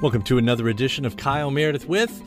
Welcome to another edition of Kyle Meredith with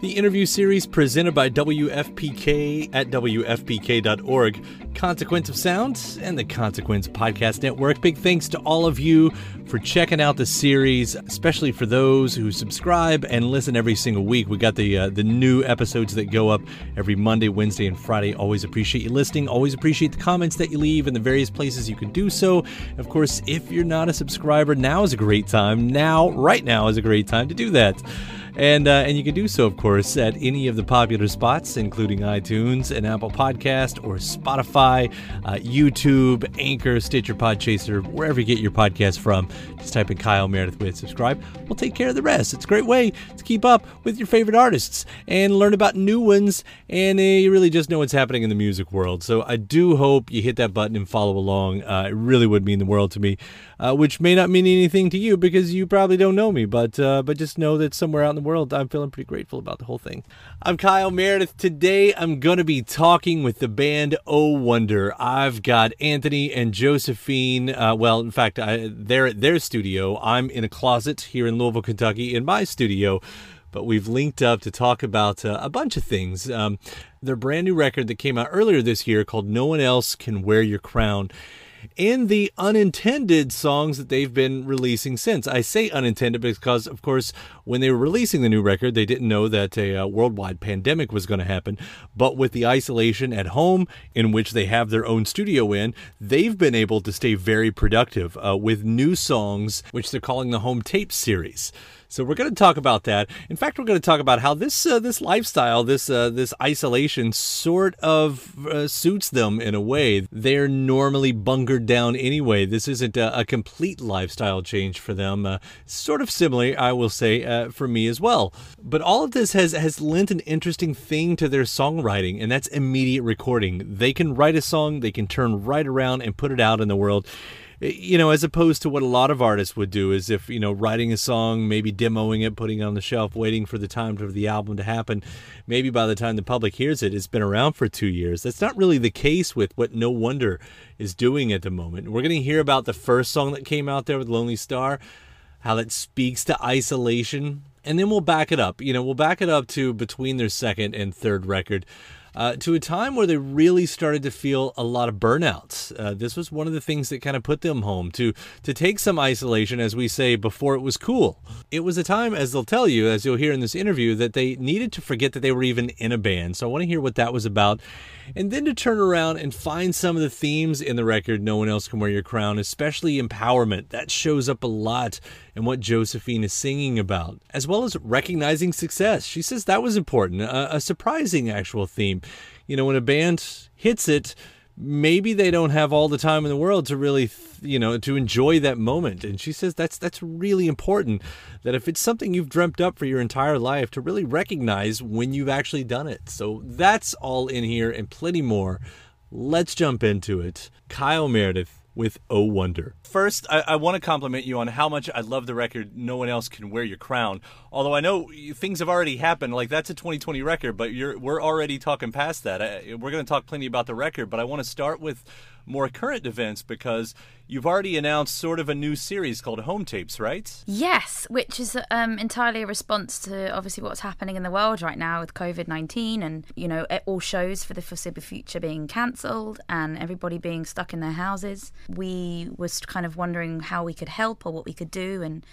the interview series presented by WFPK at WFPK.org, Consequence of Sound, and the Consequence Podcast Network. Big thanks to all of you for checking out the series, especially for those who subscribe and listen every single week. We got the uh, the new episodes that go up every Monday, Wednesday, and Friday. Always appreciate you listening. Always appreciate the comments that you leave in the various places you can do so. Of course, if you're not a subscriber, now is a great time. Now, right now, is a great time to do that. And, uh, and you can do so, of course, at any of the popular spots, including iTunes and Apple Podcast or Spotify, uh, YouTube, Anchor, Stitcher, Podchaser, wherever you get your podcast from. Just type in Kyle Meredith with subscribe. We'll take care of the rest. It's a great way to keep up with your favorite artists and learn about new ones, and uh, you really just know what's happening in the music world. So I do hope you hit that button and follow along. Uh, it really would mean the world to me, uh, which may not mean anything to you because you probably don't know me, but uh, but just know that somewhere out in the world, I'm feeling pretty grateful about the whole thing. I'm Kyle Meredith. Today, I'm going to be talking with the band Oh Wonder. I've got Anthony and Josephine. Uh, well, in fact, I, they're at their studio. I'm in a closet here in Louisville, Kentucky, in my studio. But we've linked up to talk about uh, a bunch of things. Um, their brand new record that came out earlier this year called No One Else Can Wear Your Crown and the unintended songs that they've been releasing since. I say unintended because, of course, when they were releasing the new record, they didn't know that a uh, worldwide pandemic was going to happen. But with the isolation at home, in which they have their own studio in, they've been able to stay very productive uh, with new songs, which they're calling the Home Tape series. So we're going to talk about that. In fact, we're going to talk about how this uh, this lifestyle, this uh, this isolation, sort of uh, suits them in a way. They're normally bunkered down anyway. This isn't a, a complete lifestyle change for them. Uh, sort of similar, I will say, uh, for me as well. But all of this has has lent an interesting thing to their songwriting, and that's immediate recording. They can write a song, they can turn right around and put it out in the world you know, as opposed to what a lot of artists would do is if, you know, writing a song, maybe demoing it, putting it on the shelf, waiting for the time for the album to happen. Maybe by the time the public hears it, it's been around for two years. That's not really the case with what No Wonder is doing at the moment. We're going to hear about the first song that came out there with Lonely Star, how that speaks to isolation. And then we'll back it up. You know, we'll back it up to between their second and third record uh, to a time where they really started to feel a lot of burnouts. Uh, this was one of the things that kind of put them home to to take some isolation, as we say, before it was cool. It was a time, as they'll tell you, as you'll hear in this interview, that they needed to forget that they were even in a band. So I want to hear what that was about, and then to turn around and find some of the themes in the record. No one else can wear your crown, especially empowerment. That shows up a lot in what Josephine is singing about, as well as recognizing success. She says that was important, a, a surprising actual theme. You know, when a band hits it, maybe they don't have all the time in the world to really you know to enjoy that moment. And she says that's that's really important that if it's something you've dreamt up for your entire life to really recognize when you've actually done it. So that's all in here and plenty more. Let's jump into it. Kyle meredith with Oh Wonder. First, I, I want to compliment you on how much I love the record No One Else Can Wear Your Crown. Although I know things have already happened, like that's a 2020 record, but we're already talking past that. I, we're going to talk plenty about the record, but I want to start with more current events because you've already announced sort of a new series called Home Tapes, right? Yes, which is um, entirely a response to obviously what's happening in the world right now with COVID 19 and, you know, all shows for the foreseeable future being cancelled and everybody being stuck in their houses. We was kind of wondering how we could help or what we could do and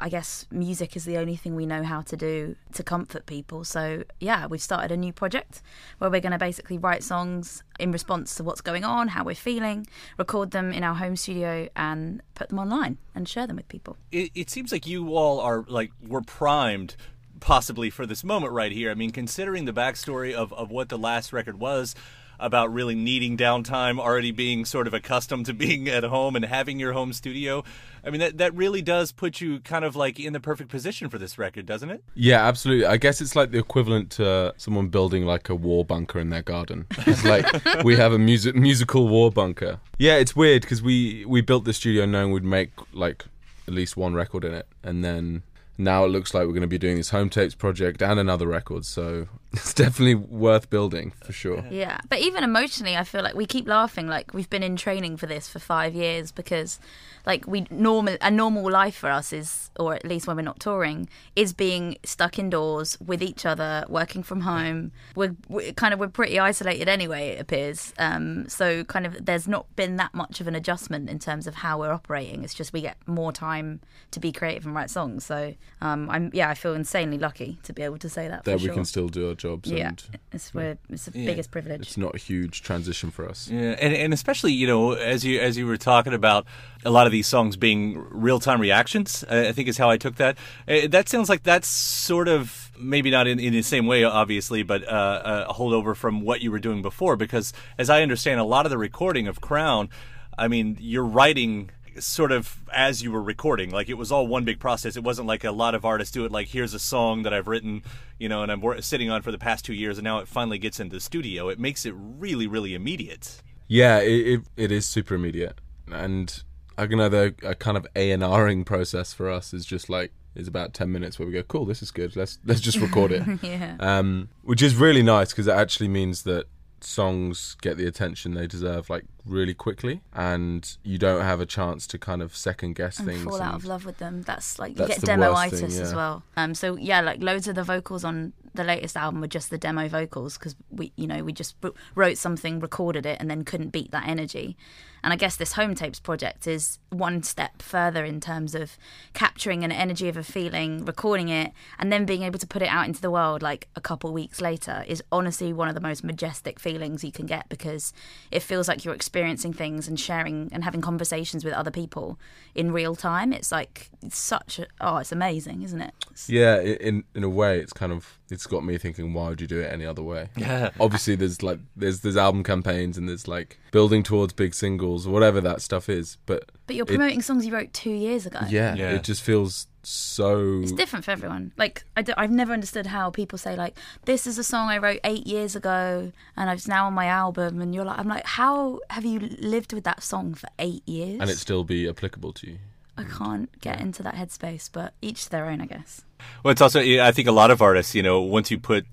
I guess music is the only thing we know how to do to comfort people. So, yeah, we've started a new project where we're going to basically write songs in response to what's going on, how we're feeling, record them in our home studio, and put them online and share them with people. It, it seems like you all are like, we're primed possibly for this moment right here. I mean, considering the backstory of, of what the last record was, about really needing downtime, already being sort of accustomed to being at home and having your home studio. I mean, that, that really does put you kind of like in the perfect position for this record, doesn't it? Yeah, absolutely. I guess it's like the equivalent to someone building like a war bunker in their garden. It's like we have a music musical war bunker. Yeah, it's weird because we we built the studio knowing we'd make like at least one record in it, and then now it looks like we're going to be doing this home tapes project and another record so it's definitely worth building for sure. Yeah. But even emotionally i feel like we keep laughing like we've been in training for this for five years because like we normal a normal life for us is or at least when we're not touring is being stuck indoors with each other working from home. We're, we're kind of we're pretty isolated anyway it appears. Um, so kind of there's not been that much of an adjustment in terms of how we're operating. It's just we get more time to be creative and write songs. So um, i'm yeah i feel insanely lucky to be able to say that that we sure. can still do our jobs yeah it's, yeah. it's the yeah. biggest privilege it's not a huge transition for us yeah and, and especially you know as you as you were talking about a lot of these songs being real time reactions. I think is how I took that. Uh, that sounds like that's sort of maybe not in, in the same way, obviously, but uh, a holdover from what you were doing before. Because as I understand, a lot of the recording of Crown, I mean, you're writing sort of as you were recording like it was all one big process it wasn't like a lot of artists do it like here's a song that i've written you know and i'm sitting on for the past two years and now it finally gets into the studio it makes it really really immediate yeah it, it, it is super immediate and I can know the a kind of A and Ring process for us is just like is about ten minutes where we go, cool, this is good. Let's let's just record it. yeah. Um, which is really nice because it actually means that songs get the attention they deserve like really quickly and you don't have a chance to kind of second guess and things fall out of love with them. That's like you get demoitis yeah. as well. Um so yeah like loads of the vocals on the latest album were just the demo vocals because we you know we just wrote something recorded it and then couldn't beat that energy. And I guess this home tapes project is one step further in terms of capturing an energy of a feeling, recording it, and then being able to put it out into the world like a couple weeks later is honestly one of the most majestic feelings you can get because it feels like you're experiencing things and sharing and having conversations with other people in real time. It's like it's such a oh, it's amazing, isn't it? It's, yeah, in in a way, it's kind of it's got me thinking, why would you do it any other way? Yeah. Obviously, there's like there's there's album campaigns and there's like building towards big singles or whatever that stuff is, but but you're promoting it, songs you wrote two years ago. Yeah, yeah, it just feels so it's different for everyone. Like I I've never understood how people say like this is a song i wrote eight years ago and it's now on my album and you're like i'm like how have you lived with that song for eight years? And it still be applicable to you. I can't get into that headspace but each to their own i guess. Well it's also i think a lot of artists you know once you put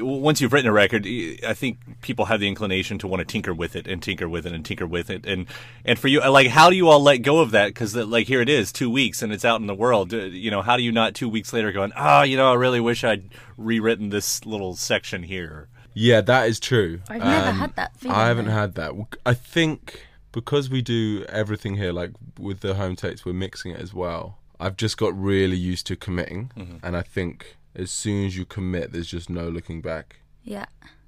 once you've written a record, I think people have the inclination to want to tinker with it and tinker with it and tinker with it. And and for you, like, how do you all let go of that? Because like here it is, two weeks, and it's out in the world. Uh, you know, how do you not two weeks later going, ah, oh, you know, I really wish I'd rewritten this little section here. Yeah, that is true. I've um, never had that. Feeling, I haven't had that. I think because we do everything here, like with the home tapes, we're mixing it as well. I've just got really used to committing, mm-hmm. and I think as soon as you commit, there's just no looking back. Yeah.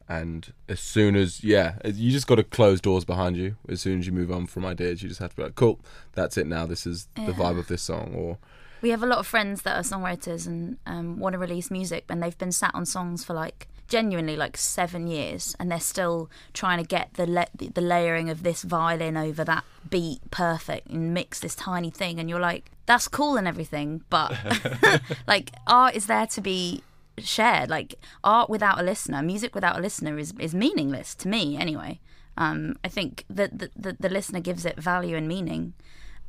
And as soon as yeah, you just got to close doors behind you. As soon as you move on from ideas, you just have to be like, cool, that's it now. This is yeah. the vibe of this song. Or we have a lot of friends that are songwriters and um, want to release music, and they've been sat on songs for like genuinely like seven years, and they're still trying to get the le- the layering of this violin over that beat perfect and mix this tiny thing, and you're like, that's cool and everything, but like art is there to be shared. Like art without a listener, music without a listener is is meaningless to me anyway. Um, I think that the, the, the listener gives it value and meaning.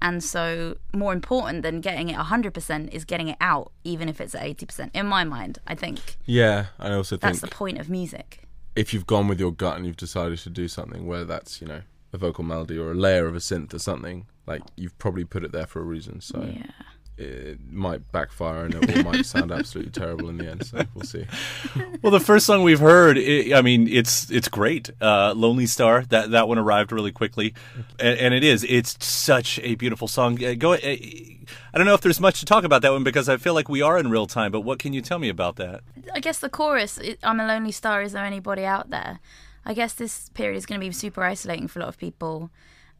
And so, more important than getting it 100% is getting it out, even if it's at 80%. In my mind, I think. Yeah, I also think. That's the point of music. If you've gone with your gut and you've decided to do something, whether that's, you know, a vocal melody or a layer of a synth or something, like you've probably put it there for a reason. So yeah. It might backfire and it might sound absolutely terrible in the end. So we'll see. well, the first song we've heard, it, I mean, it's it's great. Uh, Lonely Star. That that one arrived really quickly, and, and it is. It's such a beautiful song. Uh, go. Uh, I don't know if there's much to talk about that one because I feel like we are in real time. But what can you tell me about that? I guess the chorus. I'm a lonely star. Is there anybody out there? I guess this period is going to be super isolating for a lot of people.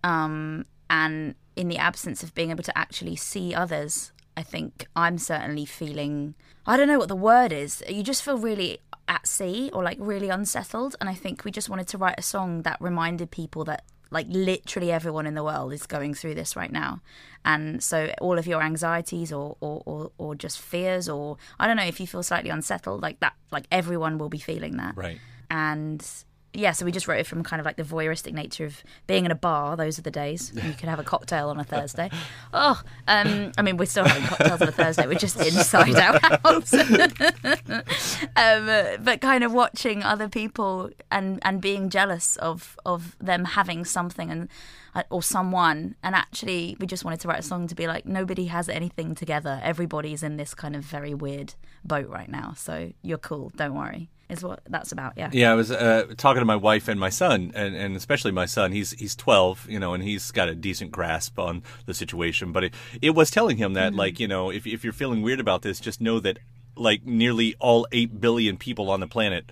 Um, and in the absence of being able to actually see others, I think I'm certainly feeling I don't know what the word is. You just feel really at sea or like really unsettled. And I think we just wanted to write a song that reminded people that like literally everyone in the world is going through this right now. And so all of your anxieties or, or, or, or just fears or I don't know if you feel slightly unsettled, like that like everyone will be feeling that. Right. And yeah, so we just wrote it from kind of like the voyeuristic nature of being in a bar. Those are the days you can have a cocktail on a Thursday. Oh, um, I mean, we're still having cocktails on a Thursday. We're just inside our house. um, but kind of watching other people and, and being jealous of of them having something and uh, or someone. And actually, we just wanted to write a song to be like, nobody has anything together. Everybody's in this kind of very weird boat right now. So you're cool. Don't worry is what that's about. Yeah. Yeah, I was uh, talking to my wife and my son, and, and especially my son. He's he's twelve, you know, and he's got a decent grasp on the situation. But it, it was telling him that, mm-hmm. like, you know, if if you're feeling weird about this, just know that like nearly all eight billion people on the planet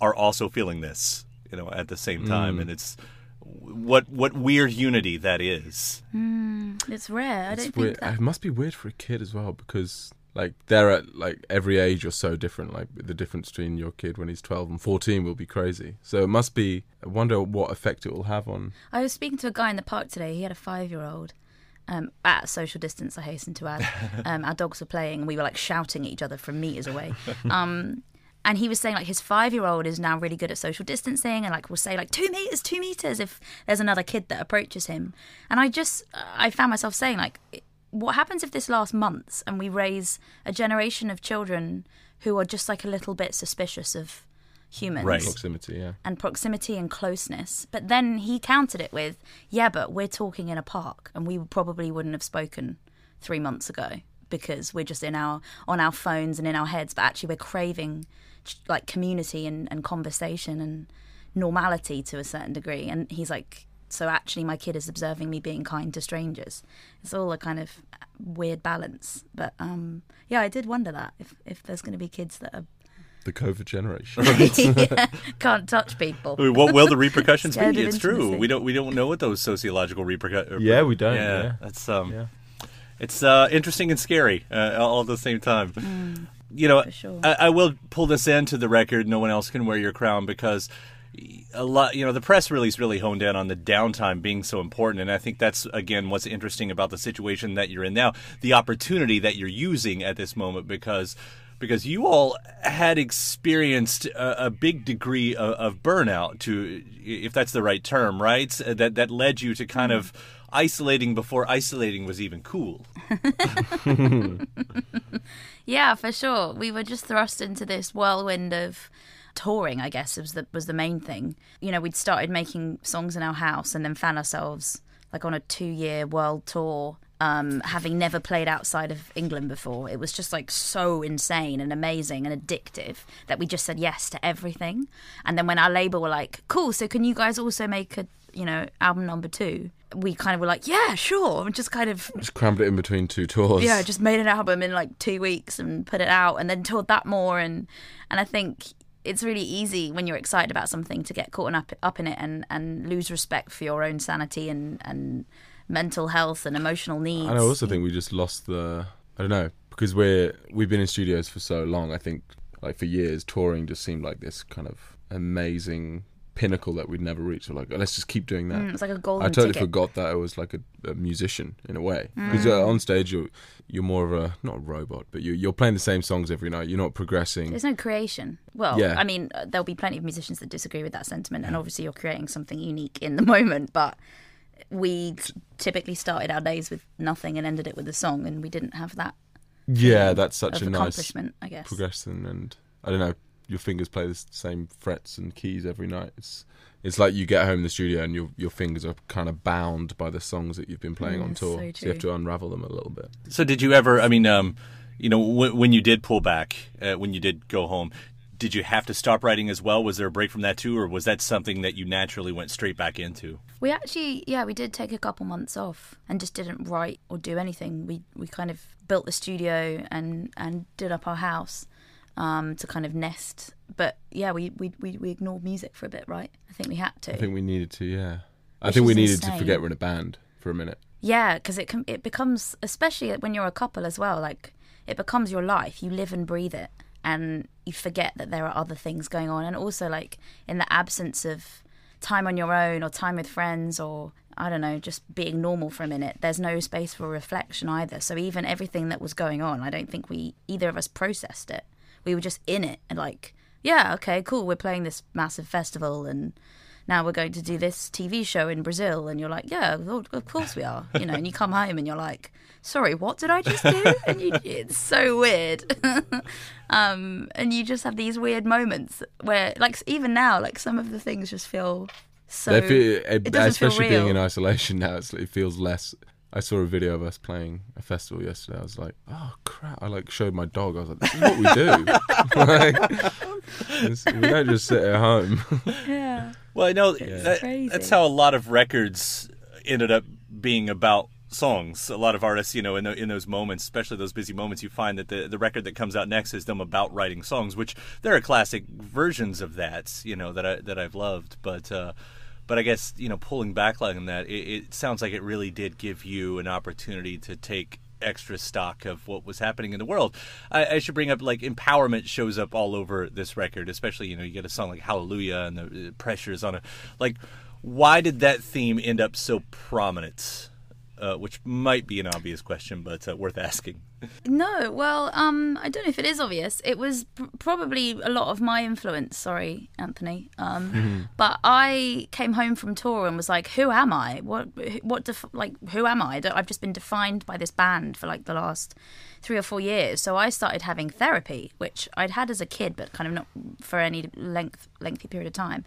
are also feeling this, you know, at the same time, mm. and it's what what weird unity that is. Mm, it's rare. I it's don't weird. think that... It must be weird for a kid as well because like they're at like every age you're so different like the difference between your kid when he's 12 and 14 will be crazy so it must be i wonder what effect it will have on i was speaking to a guy in the park today he had a five year old um, at social distance, I hasten to add. Um, our dogs were playing, and we were like shouting at each other from meters away. Um, and he was saying like his five year old is now really good at social distancing, and like will say like two meters, two meters if there's another kid that approaches him. And I just I found myself saying like what happens if this lasts months and we raise a generation of children who are just like a little bit suspicious of humans? Right. proximity yeah. And proximity and closeness. But then he countered it with yeah but we're talking in a park and we probably wouldn't have spoken three months ago because we're just in our on our phones and in our heads but actually we're craving like community and, and conversation and normality to a certain degree. And he's like so actually my kid is observing me being kind to strangers it's all a kind of weird balance but um, yeah i did wonder that if if there's going to be kids that are the COVID generation yeah, can't touch people. what will the repercussions be? It's true. We don't we don't know what those sociological repercussions. Yeah, we don't. Yeah, yeah. that's um, yeah. it's uh, interesting and scary uh, all at the same time. Mm, you know, sure. I, I will pull this into the record. No one else can wear your crown because a lot you know the press release really honed in on the downtime being so important and i think that's again what's interesting about the situation that you're in now the opportunity that you're using at this moment because because you all had experienced a, a big degree of, of, burnout to if that's the right term right? That that led you to kind of isolating before isolating was even cool. Yeah for sure. We were just thrust into this whirlwind of touring, I guess, was the was the main thing. You know, we'd started making songs in our house and then found ourselves like on a two year world tour. Um, having never played outside of England before, it was just like so insane and amazing and addictive that we just said yes to everything. And then when our label were like, "Cool, so can you guys also make a you know album number two? we kind of were like, yeah, sure, and just kind of just crammed it in between two tours. Yeah, just made an album in like two weeks and put it out, and then toured that more, and and I think it's really easy when you're excited about something to get caught up up in it and and lose respect for your own sanity and and mental health and emotional needs. And I also think we just lost the I don't know because we're we've been in studios for so long. I think like for years touring just seemed like this kind of amazing pinnacle that we'd never reach. So like, let's just keep doing that. Mm, it's like a golden. I totally ticket. forgot that I was like a, a musician in a way because mm. uh, on stage you're you're more of a not a robot, but you're you're playing the same songs every night. You're not progressing. There's no creation. Well, yeah. I mean, uh, there'll be plenty of musicians that disagree with that sentiment, and obviously you're creating something unique in the moment, but. We typically started our days with nothing and ended it with a song, and we didn't have that. Yeah, that's such a nice accomplishment, I guess. progression, and I don't know your fingers play the same frets and keys every night. It's it's like you get home in the studio and your your fingers are kind of bound by the songs that you've been playing on tour. So, so, you have to unravel them a little bit. So did you ever? I mean, um, you know, w- when you did pull back, uh, when you did go home, did you have to stop writing as well? Was there a break from that too, or was that something that you naturally went straight back into? We actually, yeah, we did take a couple months off and just didn't write or do anything. We we kind of built the studio and and did up our house um, to kind of nest. But yeah, we, we we we ignored music for a bit, right? I think we had to. I think we needed to, yeah. I think we needed insane. to forget we're in a band for a minute. Yeah, because it can, it becomes, especially when you're a couple as well, like it becomes your life. You live and breathe it, and you forget that there are other things going on. And also, like in the absence of time on your own or time with friends or I don't know, just being normal for a minute, there's no space for reflection either. So even everything that was going on, I don't think we either of us processed it we were just in it and like, yeah, okay, cool, we're playing this massive festival and now we're going to do this TV show in Brazil, and you're like, yeah, of course we are, you know. And you come home and you're like, sorry, what did I just do? And you, it's so weird. um, and you just have these weird moments where, like, even now, like some of the things just feel so. Feel, it especially being in isolation now, it feels less I saw a video of us playing a festival yesterday. I was like, oh crap! I like showed my dog. I was like, this is what we do. like, we don't just sit at home. yeah. Well, I know that, that's how a lot of records ended up being about songs. A lot of artists, you know, in, the, in those moments, especially those busy moments, you find that the, the record that comes out next is them about writing songs, which there are classic versions of that, you know, that I that I've loved. But uh, but I guess you know, pulling back on that, it, it sounds like it really did give you an opportunity to take extra stock of what was happening in the world. I, I, should bring up like empowerment shows up all over this record, especially you know you get a song like Hallelujah and the pressures on it. Like, why did that theme end up so prominent? Uh, which might be an obvious question, but uh, worth asking. No, well, um, I don't know if it is obvious. It was pr- probably a lot of my influence. Sorry, Anthony. Um, mm-hmm. But I came home from tour and was like, "Who am I? What? What? Def- like, who am I? I've just been defined by this band for like the last three or four years. So I started having therapy, which I'd had as a kid, but kind of not for any length lengthy period of time.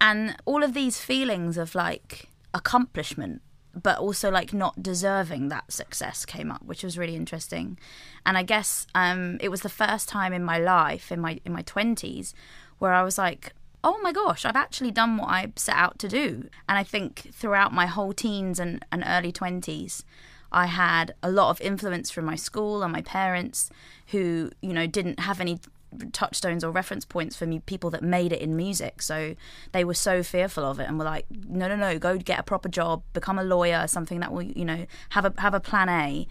And all of these feelings of like accomplishment but also like not deserving that success came up, which was really interesting. And I guess um, it was the first time in my life, in my in my twenties, where I was like, oh my gosh, I've actually done what I set out to do. And I think throughout my whole teens and, and early twenties, I had a lot of influence from my school and my parents who, you know, didn't have any touchstones or reference points for me people that made it in music so they were so fearful of it and were like no no no go get a proper job become a lawyer something that will you know have a have a plan A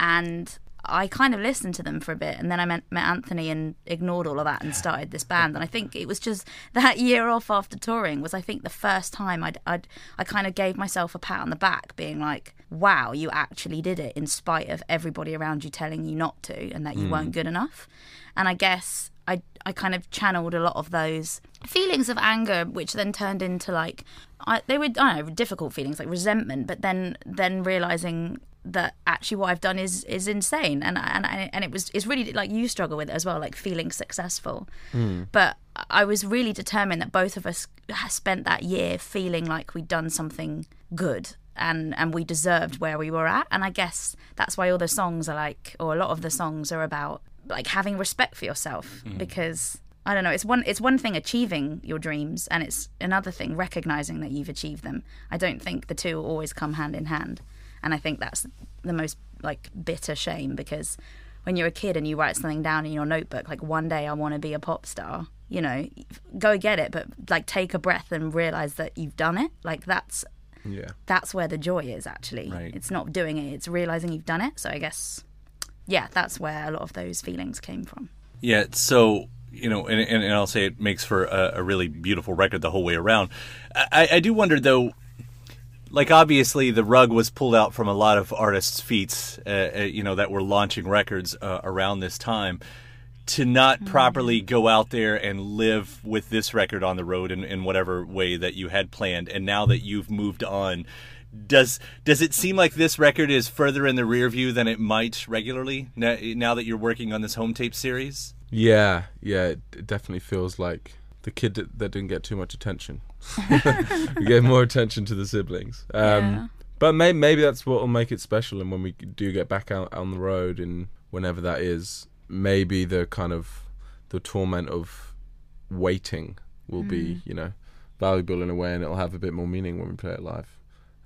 and I kind of listened to them for a bit, and then I met, met Anthony and ignored all of that and started this band. And I think it was just that year off after touring was, I think, the first time I'd, I'd I kind of gave myself a pat on the back, being like, "Wow, you actually did it in spite of everybody around you telling you not to and that you mm. weren't good enough." And I guess I I kind of channeled a lot of those feelings of anger, which then turned into like I, they were I don't know difficult feelings like resentment, but then then realizing that actually what I've done is is insane, and and and it was it's really like you struggle with it as well, like feeling successful. Mm. But I was really determined that both of us spent that year feeling like we'd done something good and and we deserved where we were at and i guess that's why all the songs are like or a lot of the songs are about like having respect for yourself mm. because I don't know. It's one. It's one thing achieving your dreams, and it's another thing recognizing that you've achieved them. I don't think the two always come hand in hand, and I think that's the most like bitter shame because when you're a kid and you write something down in your notebook, like one day I want to be a pop star. You know, go get it, but like take a breath and realize that you've done it. Like that's yeah, that's where the joy is. Actually, right. it's not doing it; it's realizing you've done it. So I guess, yeah, that's where a lot of those feelings came from. Yeah. So you know, and, and, and, I'll say it makes for a, a, really beautiful record the whole way around. I, I, do wonder though, like obviously the rug was pulled out from a lot of artists' feet, uh, uh, you know, that were launching records uh, around this time. To not mm-hmm. properly go out there and live with this record on the road in, in whatever way that you had planned, and now that you've moved on, does does it seem like this record is further in the rear view than it might regularly now, now that you're working on this home tape series? Yeah, yeah, it, it definitely feels like the kid that, that, didn't get too much attention. we gave more attention to the siblings. Um, yeah. But maybe, maybe that's what will make it special. And when we do get back out on the road, and whenever that is, maybe the kind of the torment of waiting will mm. be, you know, valuable in a way, and it'll have a bit more meaning when we play it live.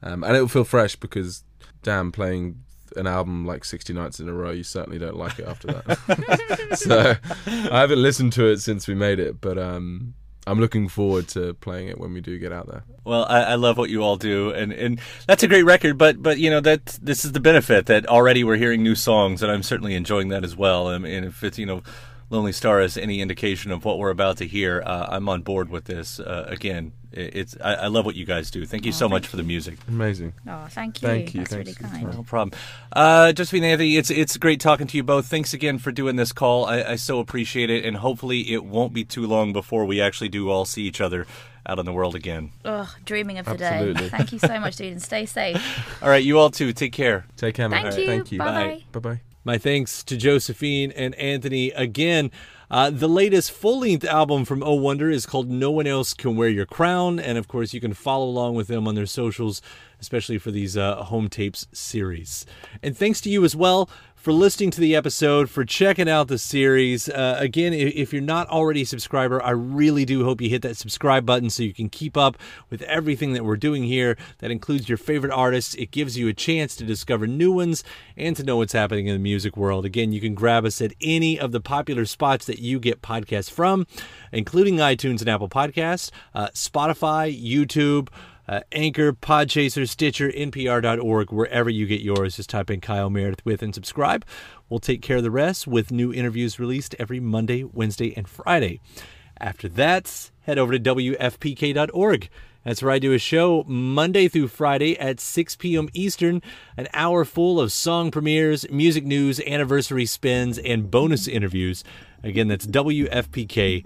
Um, and it'll feel fresh because, damn, playing an album like 60 nights in a row, you certainly don't like it after that. so I haven't listened to it since we made it, but um, I'm looking forward to playing it when we do get out there. Well, I, I, love what you all do, and, and that's a great record. But but you know that this is the benefit that already we're hearing new songs, and I'm certainly enjoying that as well. and if it's you know Lonely Star is any indication of what we're about to hear, uh, I'm on board with this. Uh, again, it's I, I, love what you guys do. Thank you oh, so much you. for the music. Amazing. Oh, thank you. Thank you. That's Thanks. really kind. No problem. Uh, Josephine Anthony, it's it's great talking to you both. Thanks again for doing this call. I, I so appreciate it, and hopefully it won't be too long before we actually do all see each other out in the world again. Ugh, dreaming of the Absolutely. day. Thank you so much, dude, and stay safe. all right, you all too. Take care. Take care, man. Thank you. Thank you. Bye. Bye. Bye. My thanks to Josephine and Anthony again. Uh, the latest full length album from Oh Wonder is called No One Else Can Wear Your Crown. And of course, you can follow along with them on their socials, especially for these uh, home tapes series. And thanks to you as well for listening to the episode, for checking out the series. Uh, again, if you're not already a subscriber, I really do hope you hit that subscribe button so you can keep up with everything that we're doing here. That includes your favorite artists. It gives you a chance to discover new ones and to know what's happening in the music world. Again, you can grab us at any of the popular spots that you get podcasts from, including iTunes and Apple Podcasts, uh, Spotify, YouTube uh, Anchor, Podchaser, Stitcher, NPR.org, wherever you get yours. Just type in Kyle Meredith with and subscribe. We'll take care of the rest with new interviews released every Monday, Wednesday, and Friday. After that, head over to WFPK.org. That's where I do a show Monday through Friday at 6 p.m. Eastern, an hour full of song premieres, music news, anniversary spins, and bonus interviews. Again, that's WFPK.org.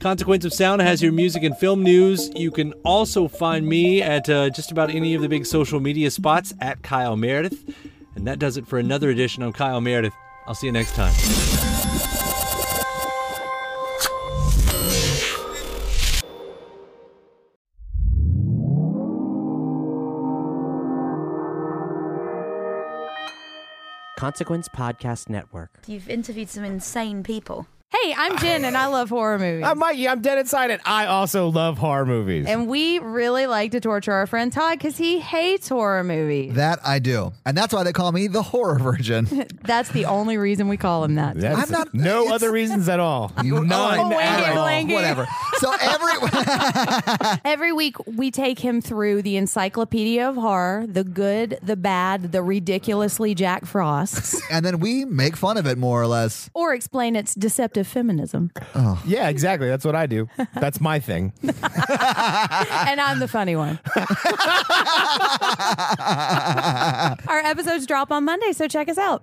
Consequence of Sound has your music and film news. You can also find me at uh, just about any of the big social media spots at Kyle Meredith. And that does it for another edition of Kyle Meredith. I'll see you next time. Consequence Podcast Network. You've interviewed some insane people. Hey, Hey, I'm Jen, and I love horror movies. I'm Mikey. I'm dead inside it. I also love horror movies. And we really like to torture our friend Todd because he hates horror movies. That I do. And that's why they call me the horror virgin. that's the only reason we call him that. That's I'm not- no other reasons at all. None Oh, at Wanky all. blanky. Whatever. So every Every week, we take him through the encyclopedia of horror the good, the bad, the ridiculously Jack Frosts, and then we make fun of it more or less. or explain its deceptive feminism. Oh. Yeah, exactly. That's what I do. That's my thing. and I'm the funny one. Our episodes drop on Monday, so check us out.